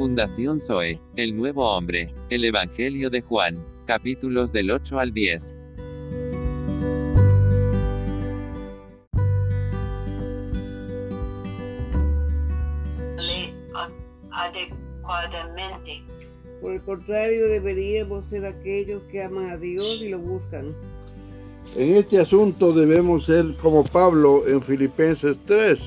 Fundación Zoe, El Nuevo Hombre, el Evangelio de Juan, capítulos del 8 al 10. Le adecuadamente. Por el contrario, deberíamos ser aquellos que aman a Dios y lo buscan. En este asunto debemos ser como Pablo en Filipenses 3,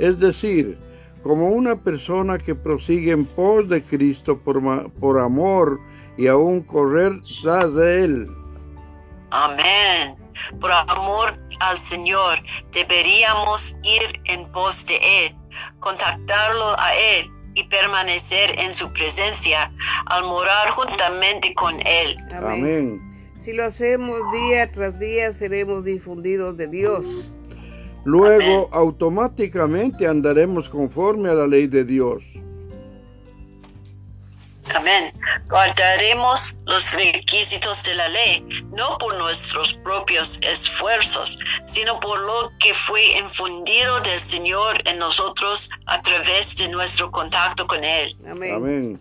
es decir, como una persona que prosigue en pos de Cristo por, por amor y aún correr tras de Él. Amén. Por amor al Señor, deberíamos ir en pos de Él, contactarlo a Él y permanecer en su presencia al morar juntamente con Él. Amén. Amén. Si lo hacemos día tras día, seremos difundidos de Dios. Luego automáticamente andaremos conforme a la ley de Dios. Amén. Guardaremos los requisitos de la ley, no por nuestros propios esfuerzos, sino por lo que fue infundido del Señor en nosotros a través de nuestro contacto con Él. Amén. Amén.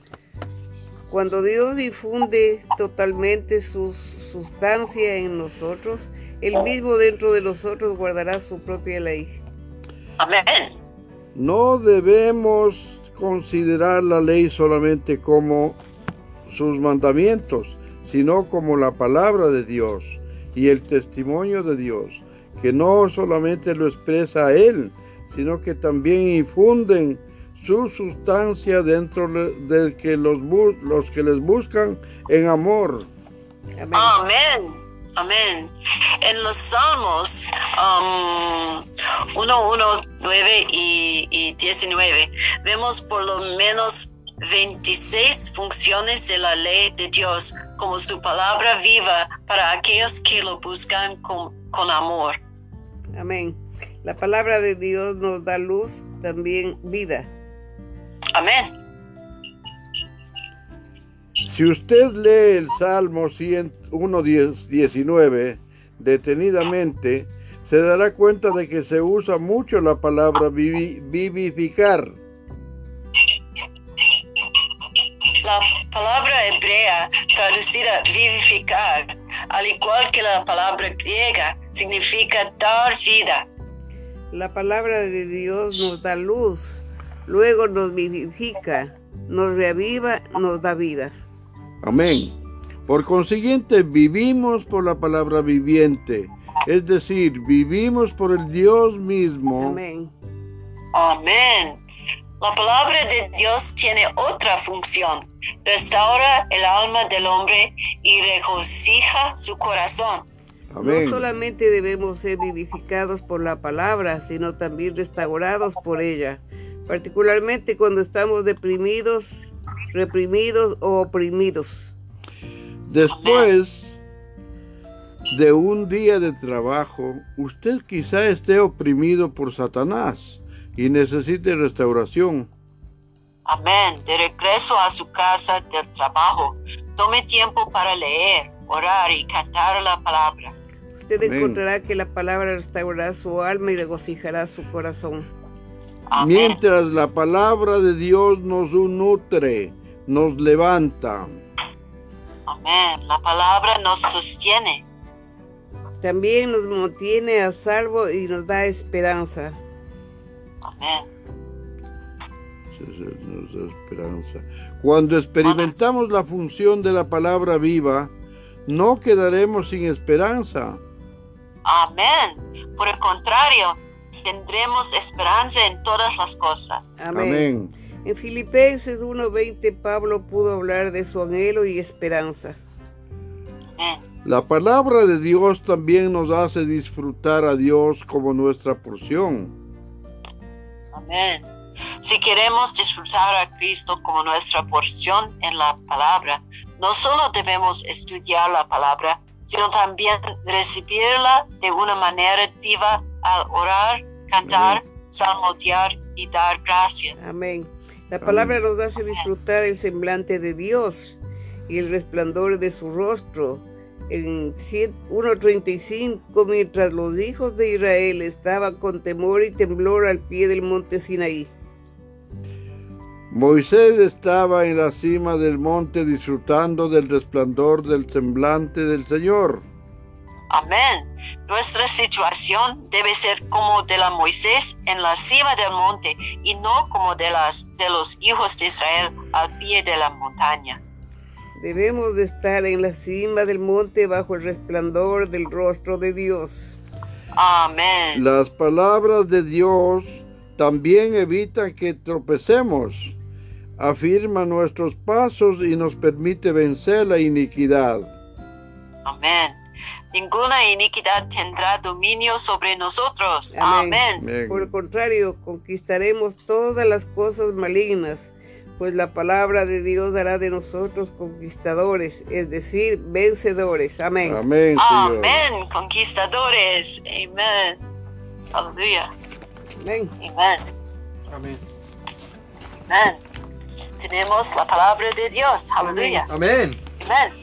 Cuando Dios difunde totalmente su sustancia en nosotros, Él mismo dentro de nosotros guardará su propia ley. Amén. No debemos considerar la ley solamente como sus mandamientos, sino como la palabra de Dios y el testimonio de Dios, que no solamente lo expresa a Él, sino que también infunden su sustancia dentro del que los, los que les buscan en amor. Amén. Amén. Amén. En los Salmos um, 1, 1, 9 y, y 19 vemos por lo menos 26 funciones de la ley de Dios como su palabra viva para aquellos que lo buscan con, con amor. Amén. La palabra de Dios nos da luz, también vida. Amén. Si usted lee el Salmo 101, 19 detenidamente, se dará cuenta de que se usa mucho la palabra vivi- vivificar. La palabra hebrea traducida vivificar, al igual que la palabra griega, significa dar vida. La palabra de Dios nos da luz, luego nos vivifica, nos reaviva, nos da vida. Amén. Por consiguiente, vivimos por la palabra viviente, es decir, vivimos por el Dios mismo. Amén. Amén. La palabra de Dios tiene otra función. Restaura el alma del hombre y regocija su corazón. Amén. No solamente debemos ser vivificados por la palabra, sino también restaurados por ella, particularmente cuando estamos deprimidos, reprimidos o oprimidos. Después de un día de trabajo, usted quizá esté oprimido por Satanás y necesite restauración. Amén. De regreso a su casa del trabajo, tome tiempo para leer, orar y cantar la palabra. Usted Amén. encontrará que la palabra restaurará su alma y regocijará su corazón. Amén. Mientras la palabra de Dios nos nutre, nos levanta. Amén. La palabra nos sostiene. También nos mantiene a salvo y nos da esperanza. Amén. Es nuestra esperanza. Cuando experimentamos la función de la palabra viva, no quedaremos sin esperanza. Amén. Por el contrario, tendremos esperanza en todas las cosas. Amén. Amén. En Filipenses 1:20 Pablo pudo hablar de su anhelo y esperanza. Amén. La palabra de Dios también nos hace disfrutar a Dios como nuestra porción. Amén. Si queremos disfrutar a Cristo como nuestra porción en la palabra, no solo debemos estudiar la palabra, sino también recibirla de una manera activa al orar, cantar, salmodiar y dar gracias. Amén. La palabra nos hace disfrutar el semblante de Dios y el resplandor de su rostro. En 100 1.35, mientras los hijos de Israel estaban con temor y temblor al pie del monte Sinaí. Moisés estaba en la cima del monte disfrutando del resplandor del semblante del Señor. Amén. Nuestra situación debe ser como de la Moisés en la cima del monte y no como de, las, de los hijos de Israel al pie de la montaña. Debemos de estar en la cima del monte bajo el resplandor del rostro de Dios. Amén. Las palabras de Dios también evitan que tropecemos, afirma nuestros pasos y nos permite vencer la iniquidad. Amén. Ninguna iniquidad tendrá dominio sobre nosotros. Amén. Amén. Amén. Por el contrario, conquistaremos todas las cosas malignas, pues la palabra de Dios hará de nosotros conquistadores, es decir, vencedores. Amén. Amén, Señor. Amén. Conquistadores. Amén. Aleluya. Amén. Amén. Amén. Amén. Tenemos la palabra de Dios. Aleluya. Amén. Amén.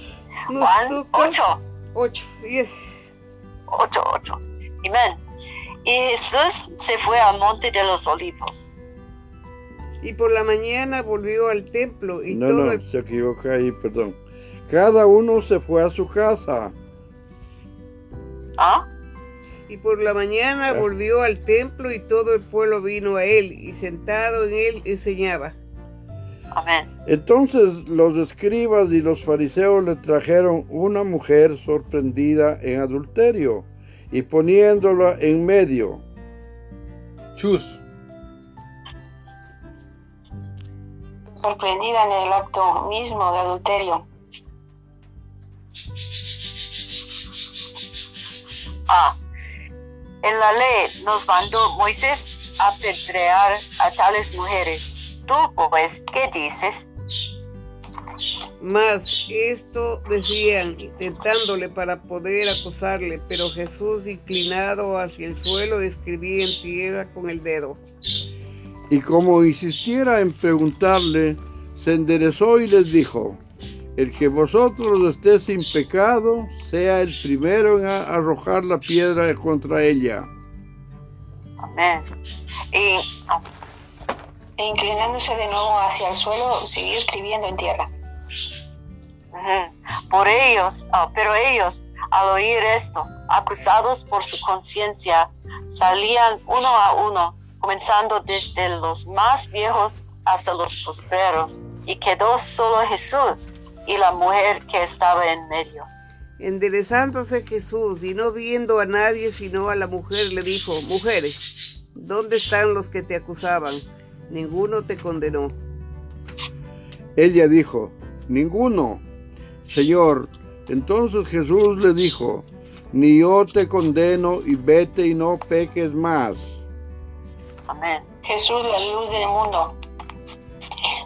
Nos Juan toca 8. 8, 10. 8, 8. Amén. Y Jesús se fue al monte de los olivos. Y por la mañana volvió al templo y No, todo no, el se equivoca ahí, perdón. Cada uno se fue a su casa. ¿Ah? Y por la mañana Ah. volvió al templo y todo el pueblo vino a él y sentado en él enseñaba. Amén. Entonces los escribas y los fariseos le trajeron una mujer sorprendida en adulterio y poniéndola en medio. Chus. sorprendida en el acto mismo de adulterio. Ah. En la ley nos mandó Moisés a apedrear a tales mujeres. Tú, pues, ¿qué dices? Mas esto decían, intentándole para poder acusarle, pero Jesús, inclinado hacia el suelo, escribía en tierra con el dedo. Y como insistiera en preguntarle, se enderezó y les dijo, el que vosotros esté sin pecado, sea el primero en a- arrojar la piedra contra ella. Amén. Y E inclinándose de nuevo hacia el suelo, siguió escribiendo en tierra. por ellos, ah, pero ellos, al oír esto, acusados por su conciencia, salían uno a uno, comenzando desde los más viejos hasta los postreros, y quedó solo Jesús y la mujer que estaba en medio. Enderezándose Jesús y no viendo a nadie sino a la mujer, le dijo, mujeres, ¿dónde están los que te acusaban? Ninguno te condenó. Ella dijo, ninguno. Señor, entonces Jesús le dijo, ni yo te condeno y vete y no peques más. Amén. Jesús, la luz del mundo.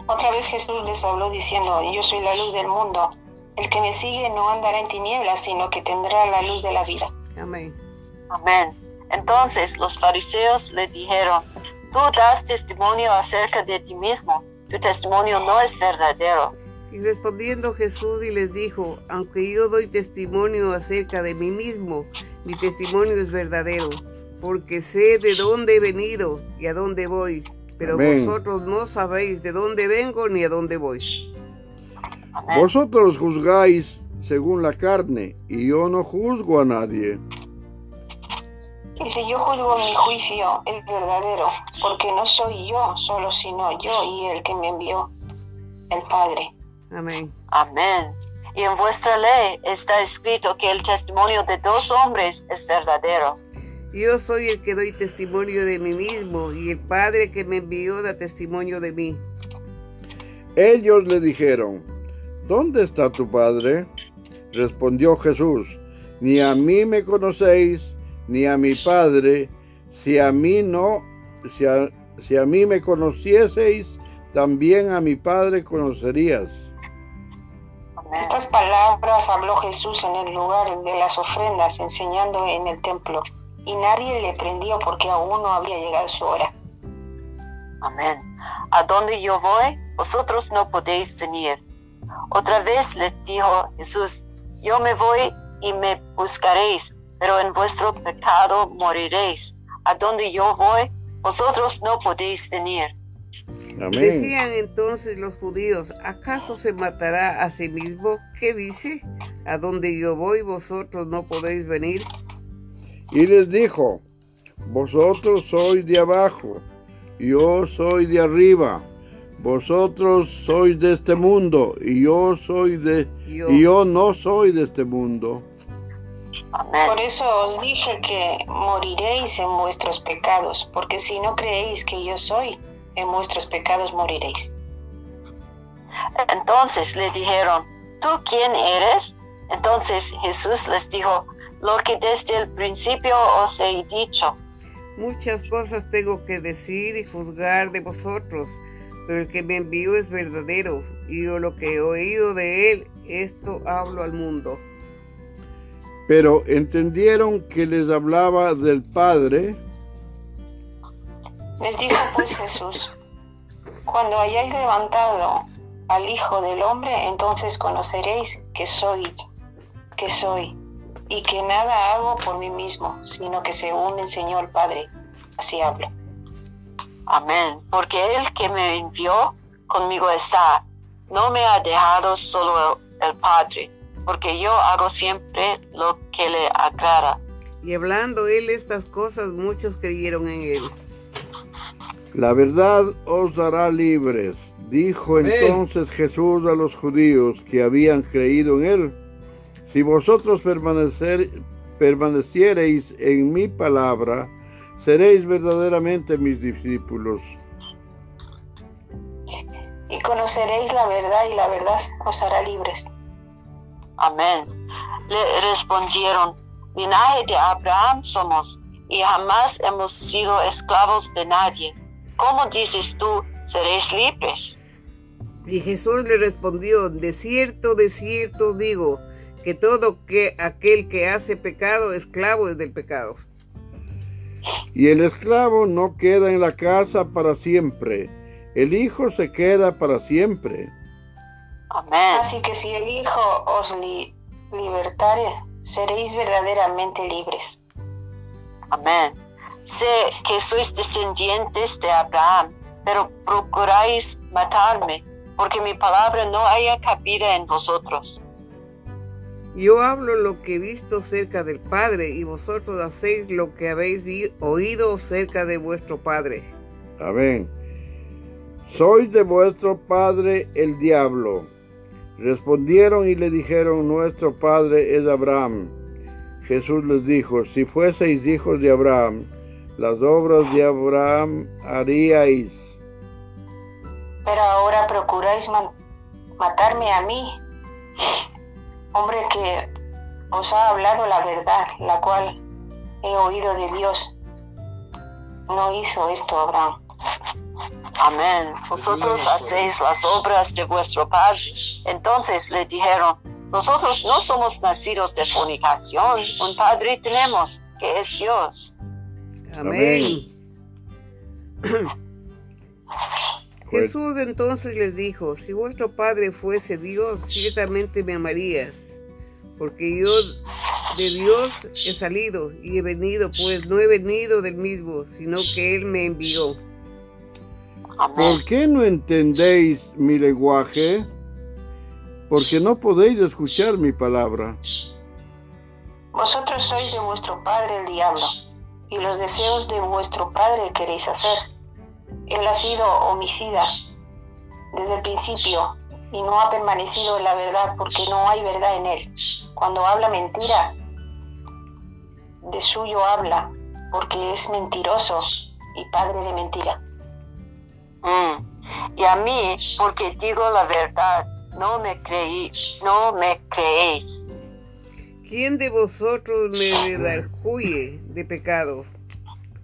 Otra vez Jesús les habló diciendo, yo soy la luz del mundo. El que me sigue no andará en tinieblas, sino que tendrá la luz de la vida. Amén. Amén. Entonces los fariseos le dijeron, tú das testimonio acerca de ti mismo, tu testimonio no es verdadero. Y respondiendo Jesús y les dijo, aunque yo doy testimonio acerca de mí mismo, mi testimonio es verdadero, porque sé de dónde he venido y a dónde voy, pero Amén. vosotros no sabéis de dónde vengo ni a dónde voy. Amén. Vosotros juzgáis según la carne, y yo no juzgo a nadie. Y si yo juzgo mi juicio es verdadero, porque no soy yo solo, sino yo y el que me envió, el Padre. Amén. Amén. Y en vuestra ley está escrito que el testimonio de dos hombres es verdadero. Yo soy el que doy testimonio de mí mismo, y el Padre que me envió da testimonio de mí. Ellos le dijeron, ¿dónde está tu padre? Respondió Jesús, ni a mí me conocéis, ni a mi padre, si a mí no, si a, si a mí me conocieseis, también a mi padre conocerías. Estas palabras habló Jesús en el lugar de las ofrendas, enseñando en el templo, y nadie le prendió porque aún no había llegado su hora. Amén. A donde yo voy, vosotros no podéis venir. Otra vez les dijo Jesús, yo me voy y me buscaréis, pero en vuestro pecado moriréis. A donde yo voy, vosotros no podéis venir. Amén. Decían entonces los judíos, ¿acaso se matará a sí mismo? ¿Qué dice? A donde yo voy vosotros no podéis venir. Y les dijo, vosotros sois de abajo, yo soy de arriba. Vosotros sois de este mundo y yo soy de Yo. y yo no soy de este mundo. Por eso os dije que moriréis en vuestros pecados, porque si no creéis que yo soy, en vuestros pecados moriréis. Entonces le dijeron, ¿tú quién eres? Entonces Jesús les dijo, lo que desde el principio os he dicho. Muchas cosas tengo que decir y juzgar de vosotros, pero el que me envió es verdadero, y yo lo que he oído de él, esto hablo al mundo. Pero entendieron que les hablaba del Padre, Les dijo pues Jesús, cuando hayáis levantado al Hijo del Hombre, entonces conoceréis que soy, que soy, y que nada hago por mí mismo, sino que según me enseñó el Padre, así hablo. Amén. Porque el que me envió conmigo está. No me ha dejado solo el, el Padre, porque yo hago siempre lo que le agrada. Y hablando él estas cosas, muchos creyeron en él. la verdad os hará libres. Dijo entonces Jesús a los judíos que habían creído en él, si vosotros permanecer, permaneciereis en mi palabra, seréis verdaderamente mis discípulos. Y conoceréis la verdad y la verdad os hará libres. Amén. Le respondieron, linaje de Abraham somos y jamás hemos sido esclavos de nadie. ¿Cómo dices tú, seréis libres? Y Jesús le respondió, de cierto, de cierto digo, que todo que aquel que hace pecado, esclavo es del pecado. Y el esclavo no queda en la casa para siempre, el hijo se queda para siempre. Amén. Así que si el Hijo os li- libertare, seréis verdaderamente libres. Amén. Sé que sois descendientes de Abraham, pero procuráis matarme, porque mi palabra no haya cabida en vosotros. Yo hablo lo que he visto cerca del Padre, y vosotros hacéis lo que habéis oído cerca de vuestro Padre. Amén. Sois de vuestro padre el diablo. Respondieron y le dijeron, nuestro padre es Abraham. Jesús les dijo, si fueseis hijos de Abraham, las obras de Abraham haríais. Pero ahora procuráis matarme a mí, hombre que os ha hablado la verdad, la cual he oído de Dios. No hizo esto Abraham. Amén. Vosotros hacéis las obras de vuestro Padre. Entonces le dijeron, nosotros no somos nacidos de fornicación, un Padre tenemos, que es Dios. Amén. Jesús entonces les dijo, si vuestro Padre fuese Dios, ciertamente me amarías, porque yo de Dios he salido y he venido, pues no he venido del mismo, sino que Él me envió. ¿Por qué no entendéis mi lenguaje? Porque no podéis escuchar mi palabra. Vosotros sois de vuestro padre el diablo, y los deseos de vuestro padre queréis hacer. Él ha sido homicida desde el principio y no ha permanecido en la verdad porque no hay verdad en él. Cuando habla mentira, de suyo habla porque es mentiroso y padre de mentira. Mm. Y a mí, porque digo la verdad, no me creí, no me creéis. ¿Quién de vosotros me redarguye de pecado?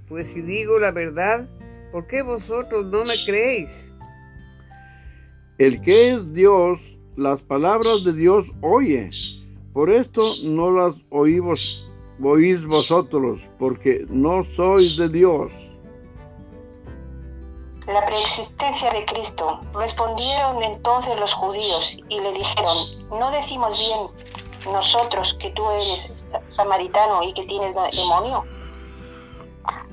Pues si digo la verdad, ¿por qué vosotros no me creéis? El que es Dios, las palabras de Dios oye. Por esto no las oímos, oís vosotros, porque no sois de Dios. La preexistencia de Cristo. Respondieron entonces los judíos y le dijeron, ¿no decimos bien nosotros que tú eres sa- samaritano y que tienes de- demonio?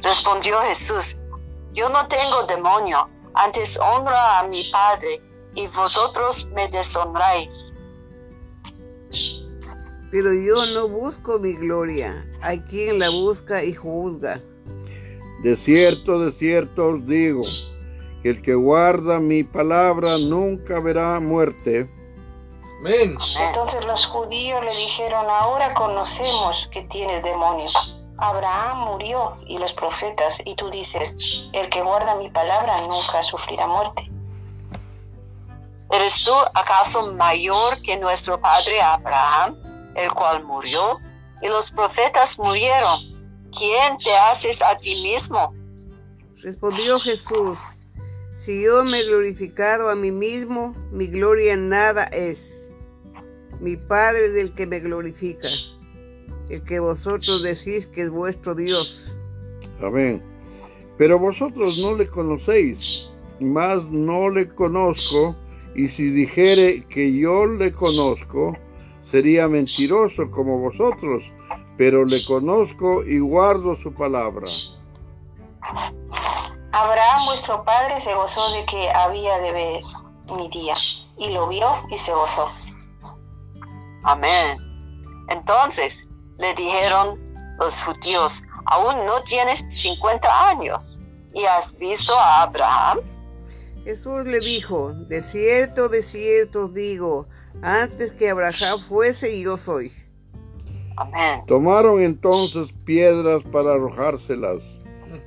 Respondió Jesús, yo no tengo demonio, Antes honra a mi Padre, y vosotros me deshonráis. Pero yo no busco mi gloria. Hay quien la busca y juzga. De cierto, de cierto os digo, que el que guarda mi palabra nunca verá muerte. Amén. Entonces los judíos le dijeron, ahora conocemos que tienes demonio. Abraham murió y los profetas, y tú dices, el que guarda mi palabra nunca sufrirá muerte. ¿Eres tú acaso mayor que nuestro padre Abraham, el cual murió? Y los profetas murieron. ¿Quién te haces a ti mismo? Respondió Jesús, si yo me he glorificado a mí mismo, mi gloria en nada es. Mi Padre es el que me glorifica, el que vosotros decís que es vuestro Dios. Amén. Pero vosotros no le conocéis, mas no le conozco, y si dijere que yo le conozco, sería mentiroso como vosotros, pero le conozco y guardo su palabra. Abraham, vuestro padre, se gozó de que había de ver mi día, y lo vio y se gozó. Amén. Entonces le dijeron los judíos, aún no tienes 50 años y has visto a Abraham. Jesús le dijo, de cierto, de cierto os digo, antes que Abraham fuese yo soy. Amén. Tomaron entonces piedras para arrojárselas,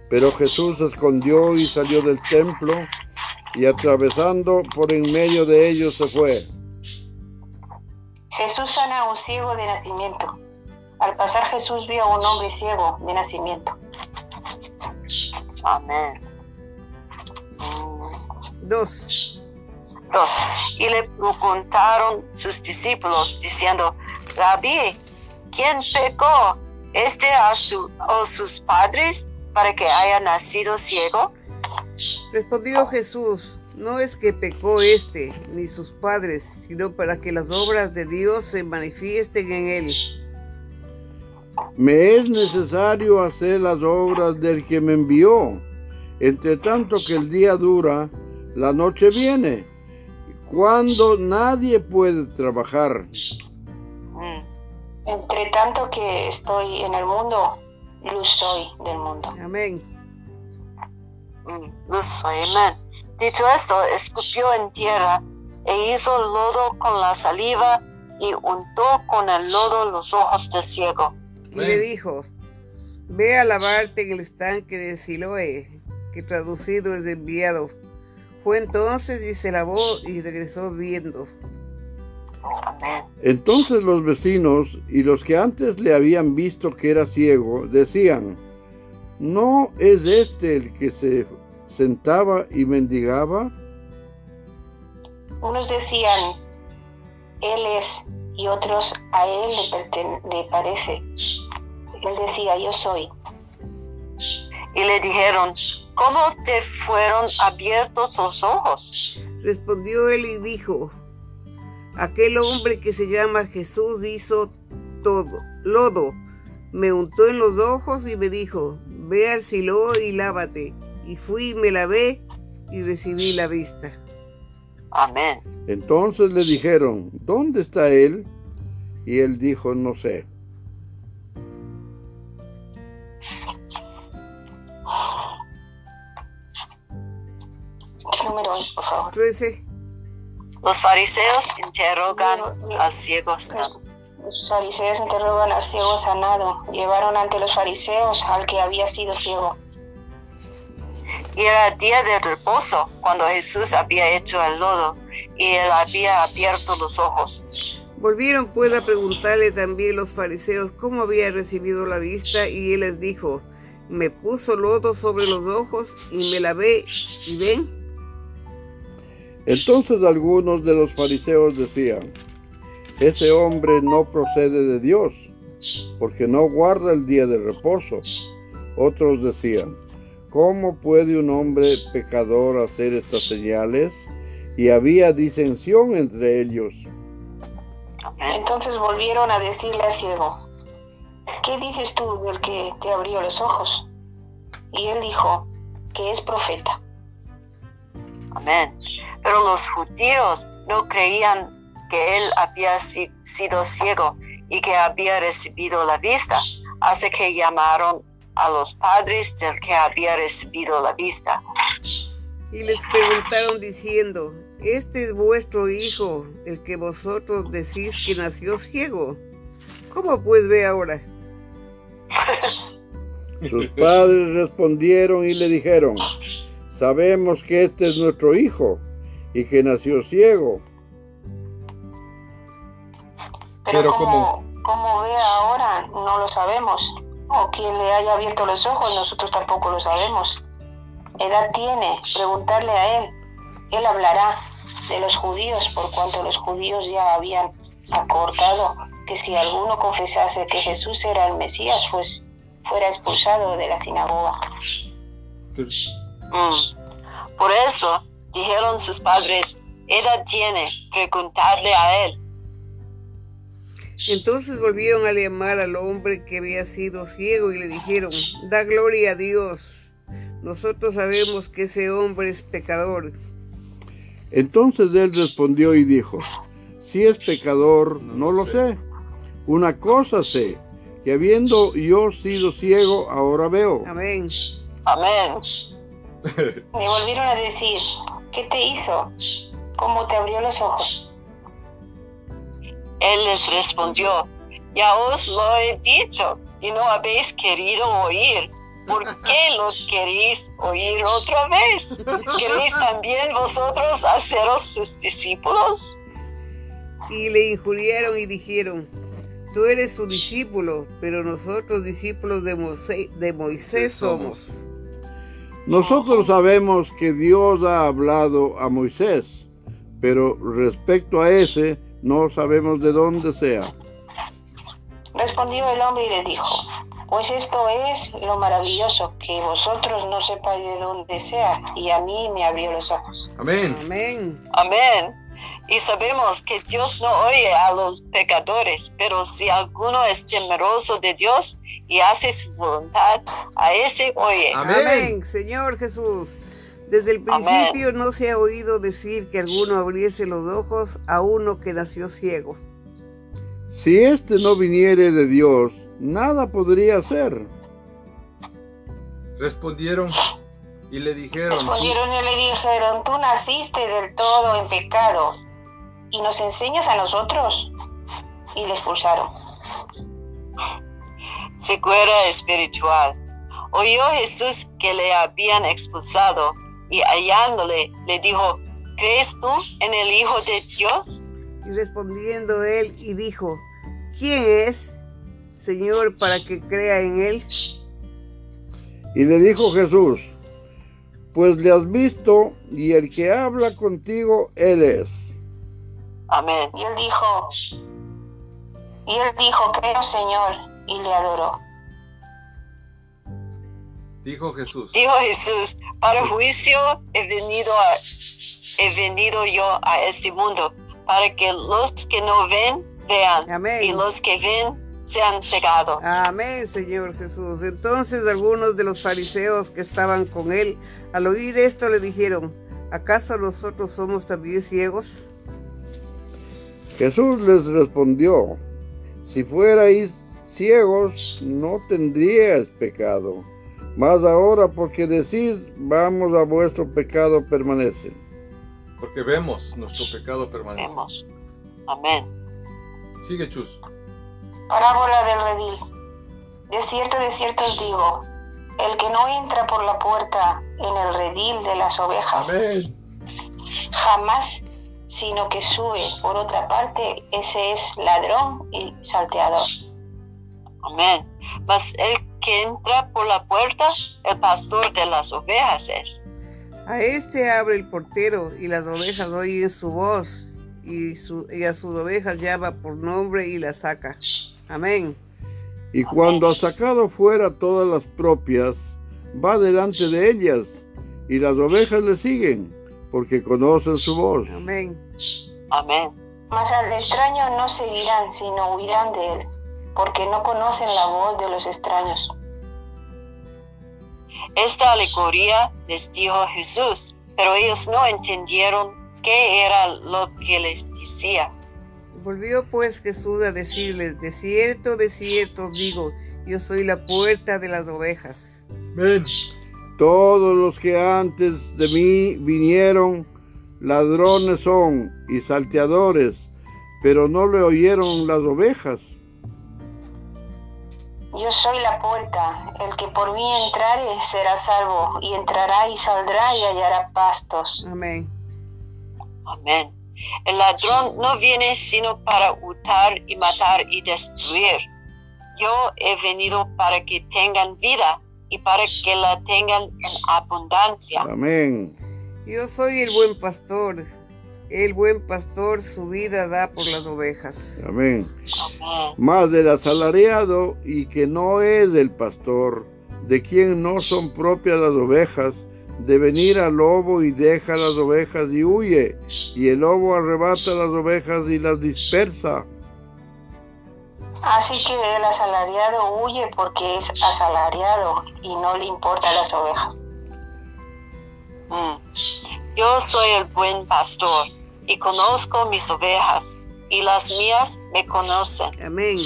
pero Jesús se escondió y salió del templo y atravesando por en medio de ellos se fue. Jesús sana a un ciego de nacimiento. Al pasar Jesús vio a un hombre ciego de nacimiento. Amén. Dos. Dos. Y le preguntaron sus discípulos diciendo, Rabí, ¿quién pecó? ¿Este a su, o sus padres para que haya nacido ciego? Respondió Jesús, no es que pecó este ni sus padres, sino para que las obras de Dios se manifiesten en él. Me es necesario hacer las obras del que me envió. Entre tanto que el día dura, la noche viene, cuando nadie puede trabajar. Mm, Entre tanto que estoy en el mundo, luz soy del mundo. Amén. mm, luz soy. Amén. Dicho esto, escupió en tierra e hizo lodo con la saliva y untó con el lodo los ojos del ciego. Y le dijo, ve a lavarte en el estanque de Siloé, que traducido es enviado. Fue entonces y se lavó y regresó viendo. Entonces los vecinos y los que antes le habían visto que era ciego decían, ¿no es este el que se sentaba y mendigaba? Unos decían, Él es, y otros, a Él le, le parece. Él decía, yo soy. Y le dijeron, ¿cómo te fueron abiertos los ojos? Respondió él y dijo, aquel hombre que se llama Jesús hizo todo, lodo, me untó en los ojos y me dijo, ve al Silo y lávate. Y fui y me lavé y recibí la vista. Amén. Entonces le dijeron, ¿dónde está él? Y él dijo, no sé. ¿Qué número es, por favor? 13. Los fariseos interrogan a ciegos. Los fariseos interrogan al ciego sanado. Llevaron ante los fariseos al que había sido ciego. Y era día de reposo cuando Jesús había hecho el lodo y él había abierto los ojos. Volvieron pues a preguntarle también los fariseos cómo había recibido la vista y él les dijo, me puso lodo sobre los ojos y me lavé y ven. Entonces algunos de los fariseos decían, ese hombre no procede de Dios, porque no guarda el día de reposo. Otros decían, ¿cómo puede un hombre pecador hacer estas señales? Y había disensión entre ellos. Entonces volvieron a decirle al ciego, ¿qué dices tú del que te abrió los ojos? Y él dijo, que es profeta. Amén. Pero los judíos no creían que él había si- sido ciego y que había recibido la vista, así que llamaron a los padres del que había recibido la vista. Y les preguntaron diciendo, ¿este es vuestro hijo, el que vosotros decís que nació ciego? ¿Cómo pues ve ahora? Sus padres respondieron y le dijeron, sabemos que este es nuestro hijo y que nació ciego. Pero, Pero como, como ve ahora, no lo sabemos. O quien le haya abierto los ojos, nosotros tampoco lo sabemos. Edad tiene, preguntarle a él. Él hablará de los judíos, por cuanto los judíos ya habían acordado que si alguno confesase que Jesús era el Mesías, pues fuera expulsado de la sinagoga. Mm. Por eso dijeron sus padres, edad tiene, preguntarle a él. Entonces volvieron a llamar al hombre que había sido ciego y le dijeron, da gloria a Dios. Nosotros sabemos que ese hombre es pecador. Entonces él respondió y dijo, si es pecador, no lo sé. Una cosa sé, que habiendo yo sido ciego, ahora veo. Amén. Amén. Le volvieron a decir, ¿qué te hizo? ¿Cómo te abrió los ojos? Él les respondió, ya os lo he dicho y no habéis querido oír. ¿Por qué lo queréis oír otra vez? ¿Queréis también vosotros haceros sus discípulos? Y le injuriaron y dijeron, tú eres su discípulo, pero nosotros discípulos de, Mose- de Moisés somos. Nosotros sabemos que Dios ha hablado a Moisés, pero respecto a ese, no sabemos de dónde sea. Respondió el hombre y le dijo, pues esto es lo maravilloso, que vosotros no sepáis de dónde sea, y a mí me abrió los ojos. Amén. Amén. Amén. Y sabemos que Dios no oye a los pecadores, pero si alguno es temeroso de Dios y hace su voluntad, a ese oye. Amén. Amén, Señor Jesús. Desde el Amén. principio no se ha oído decir que alguno abriese los ojos a uno que nació ciego. Si éste no viniere de Dios, nada podría hacer. Respondieron y le dijeron, Respondieron y le dijeron, tú naciste del todo en pecado, y nos enseñas a nosotros. Y le expulsaron. Secuera espiritual. Oyó Jesús que le habían expulsado y hallándole le dijo, ¿crees tú en el Hijo de Dios? Y respondiendo él y dijo, ¿quién es, Señor, para que crea en él? Y le dijo Jesús, pues le has visto y el que habla contigo, él es. Amén. Y él dijo, y él dijo, creo Señor, y le adoró. dijo Jesús, Dijo Jesús, para juicio he venido, a- he venido yo a este mundo, para que los que no ven, vean, Amén. y los que ven, sean cegados. Amén, Señor Jesús. Entonces algunos de los fariseos que estaban con él, al oír esto, le dijeron, ¿acaso nosotros somos también ciegos? Jesús les respondió, si fuerais ciegos, no tendríais pecado. Mas ahora porque decís, vamos a vuestro pecado permanece. porque vemos nuestro pecado permanece. Vemos. Amén. Sigue Chus. Parábola del redil. De cierto, de cierto os digo, el que no entra por la puerta en el redil de las ovejas, Amén. jamás, sino que sube por otra parte, ese es ladrón y salteador. Amén. Mas el que entra por la puerta, el pastor de las ovejas es. A este abre el portero y las ovejas oyen su voz y, su- y a sus ovejas llama por nombre y las saca. Amén. Y cuando ha sacado fuera todas las propias, va delante de ellas, y las ovejas le siguen, porque conocen su voz. Amén. Amén. Mas al extraño no seguirán, sino huirán de él, porque no conocen la voz de los extraños. Esta alegoría les dijo Jesús, pero ellos no entendieron qué era lo que les decía. Volvió pues Jesús a decirles, de cierto, de cierto digo, yo soy la puerta de las ovejas. Amén. Todos los que antes de mí vinieron, ladrones son y salteadores, pero no le oyeron las ovejas. Yo soy la puerta, el que por mí entrare será salvo, y entrará y saldrá y hallará pastos. Amén. Amén. El ladrón no viene sino para hurtar y matar y destruir. Yo he venido para que tengan vida y para que la tengan en abundancia. Amén. Yo soy el buen pastor. El buen pastor su vida da por las ovejas. Amén. Amén. Más del asalariado y que no es del pastor, de quien no son propias las ovejas, de venir al lobo y deja las ovejas y huye, y el lobo arrebata las ovejas y las dispersa. Así que el asalariado huye porque es asalariado y no le importan las ovejas. Mm. Yo soy el buen pastor y conozco mis ovejas y las mías me conocen. Amén.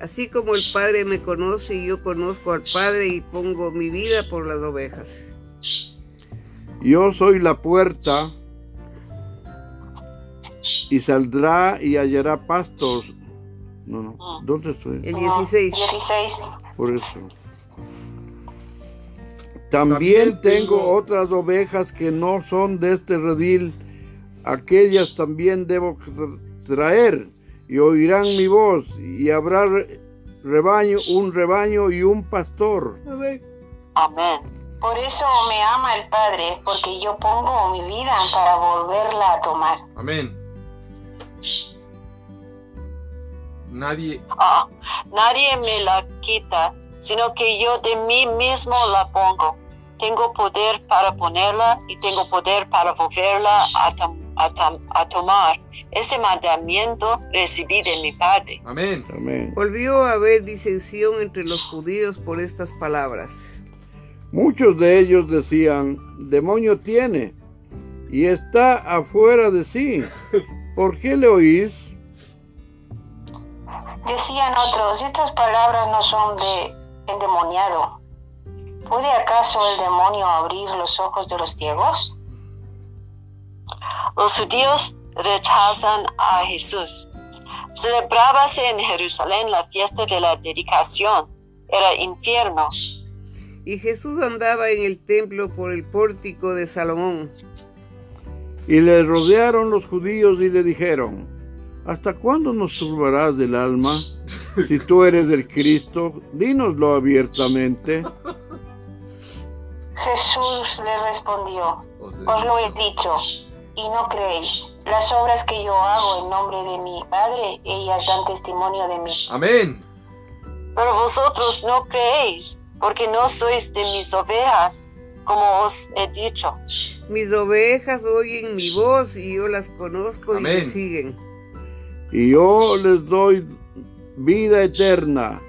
Así como el Padre me conoce y yo conozco al Padre y pongo mi vida por las ovejas. Yo soy la puerta, y saldrá y hallará pastos. No, no, ¿dónde estoy? El No, 16. 16. Por eso. También tengo otras ovejas que no son de este redil. Aquellas también debo tra- traer y oirán mi voz y habrá re- rebaño, un rebaño y un pastor. Amén. Por eso me ama el Padre, porque yo pongo mi vida para volverla a tomar. Amén. Nadie, Ah, nadie me la quita, sino que yo de mí mismo la pongo. Tengo poder para ponerla y tengo poder para volverla a, tom- a tom- a tomar. Ese mandamiento recibí de mi Padre. amén. Amén. Volvió a haber disensión entre los judíos por estas palabras. Muchos de ellos decían, demonio tiene y está afuera de sí. ¿Por qué le oís? Decían otros, estas palabras no son de endemoniado. ¿Puede acaso el demonio abrir los ojos de los ciegos? Los judíos rechazan a Jesús. Celebrábase en Jerusalén la fiesta de la dedicación. Era infierno. Y Jesús andaba en el templo por el pórtico de Salomón. Y le rodearon los judíos y le dijeron, ¿hasta cuándo nos turbarás del alma? Si tú eres el Cristo, dínoslo abiertamente. Jesús le respondió, Os lo he dicho. y no creéis. Las obras que yo hago en nombre de mi Padre, ellas dan testimonio de mí. Amén. Pero vosotros no creéis, porque no sois de mis ovejas, como os he dicho. Mis ovejas oyen mi voz y yo las conozco y me Amén. siguen. Y yo les doy vida eterna,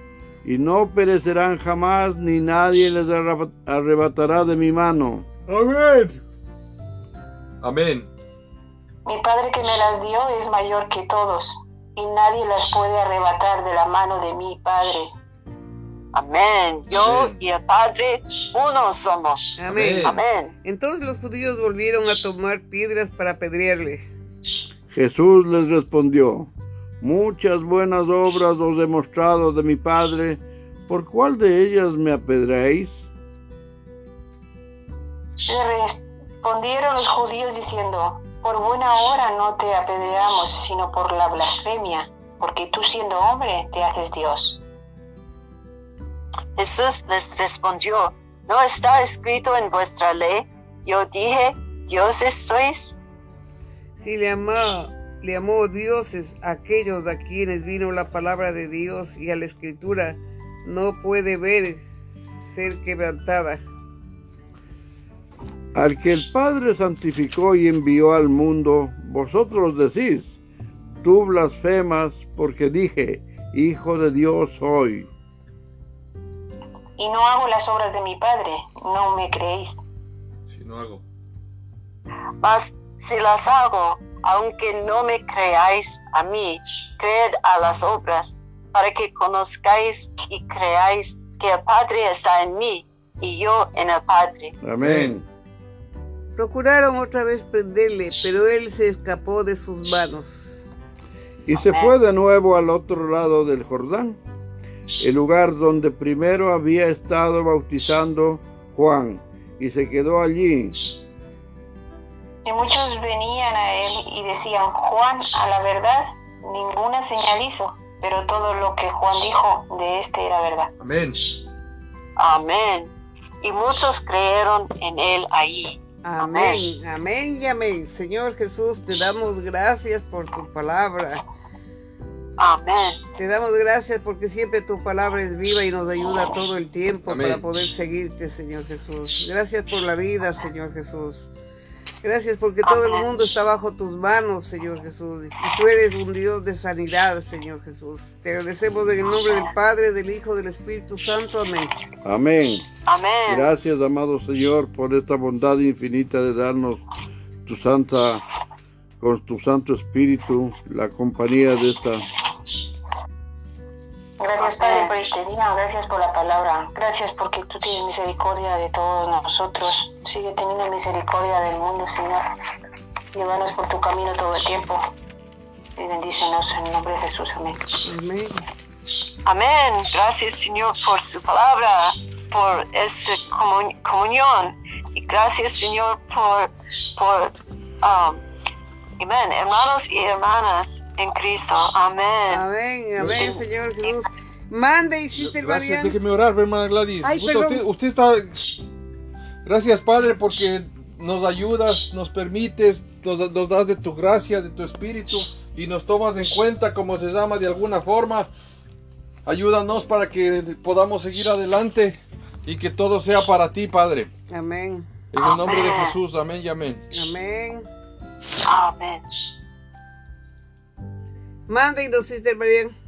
y no perecerán jamás, ni nadie les arreba- arrebatará de mi mano. Amén. Amén. Mi Padre que me las dio es mayor que todos, y nadie las puede arrebatar de la mano de mi Padre. Amén. Yo Amén. y el Padre uno somos. Amén. Amén. Entonces los judíos volvieron a tomar piedras para apedrearle. Jesús les respondió, muchas buenas obras os he mostrado de mi Padre, ¿por cuál de ellas me apedréis? Le respondieron los judíos diciendo, por buena hora no te apedreamos, sino por la blasfemia, porque tú siendo hombre te haces Dios. Jesús les respondió, ¿no está escrito en vuestra ley? Yo dije, dioses sois. Si le amó, le amó dioses a aquellos a quienes vino la palabra de Dios y a la escritura, no puede ver ser quebrantada. Al que el Padre santificó y envió al mundo, vosotros decís, tú blasfemas porque dije, Hijo de Dios soy. Y no hago las obras de mi Padre, no me creéis. Si no hago. Mas si las hago, aunque no me creáis a mí, creed a las obras, para que conozcáis y creáis que el Padre está en mí y yo en el Padre. Amén. Procuraron otra vez prenderle, pero él se escapó de sus manos. Y se fue de nuevo al otro lado del Jordán, el lugar donde primero había estado bautizando Juan, y se quedó allí. Y muchos venían a él y decían, Juan, a la verdad, ninguna señal hizo, pero todo lo que Juan dijo de este era verdad. Amén. Amén. Y muchos creyeron en él allí. Amén, amén y amén. Señor Jesús, te damos gracias por tu palabra. Amén. Te damos gracias porque siempre tu palabra es viva y nos ayuda todo el tiempo Amén. para poder seguirte, Señor Jesús. Gracias por la vida, Señor Jesús. Gracias porque todo el mundo está bajo tus manos, Señor Jesús. Y tú eres un Dios de sanidad, Señor Jesús. Te agradecemos en el nombre del Padre, del Hijo, del Espíritu Santo. Amén. Amén. Amén. Gracias, amado Señor, por esta bondad infinita de darnos tu santa, con tu Santo Espíritu, la compañía de esta. Gracias Padre por este día, gracias por la palabra, gracias porque tú tienes misericordia de todos nosotros. Sigue teniendo misericordia del mundo, Señor. Llévanos por tu camino todo el tiempo. Y bendícenos en el nombre de Jesús. Amén. Amén. Amén. Gracias, Señor, por su palabra, por comu- comunión. Y gracias, Señor, por, por um, amén, hermanos y hermanas en Cristo. Amén. Amén, amén, Señor Jesús. Mande, hiciste el Gracias, déjeme orar, hermana Gladys. Ay, Usted- perdón. usted, usted está. Gracias, Padre, porque nos ayudas, nos permites, nos, nos das de tu gracia, de tu espíritu y nos tomas en cuenta, como se llama, de alguna forma. Ayúdanos para que podamos seguir adelante y que todo sea para ti, Padre. Amén, En el nombre de Jesús, amén y amén. amén. Amén. Mande, Sister Mariano.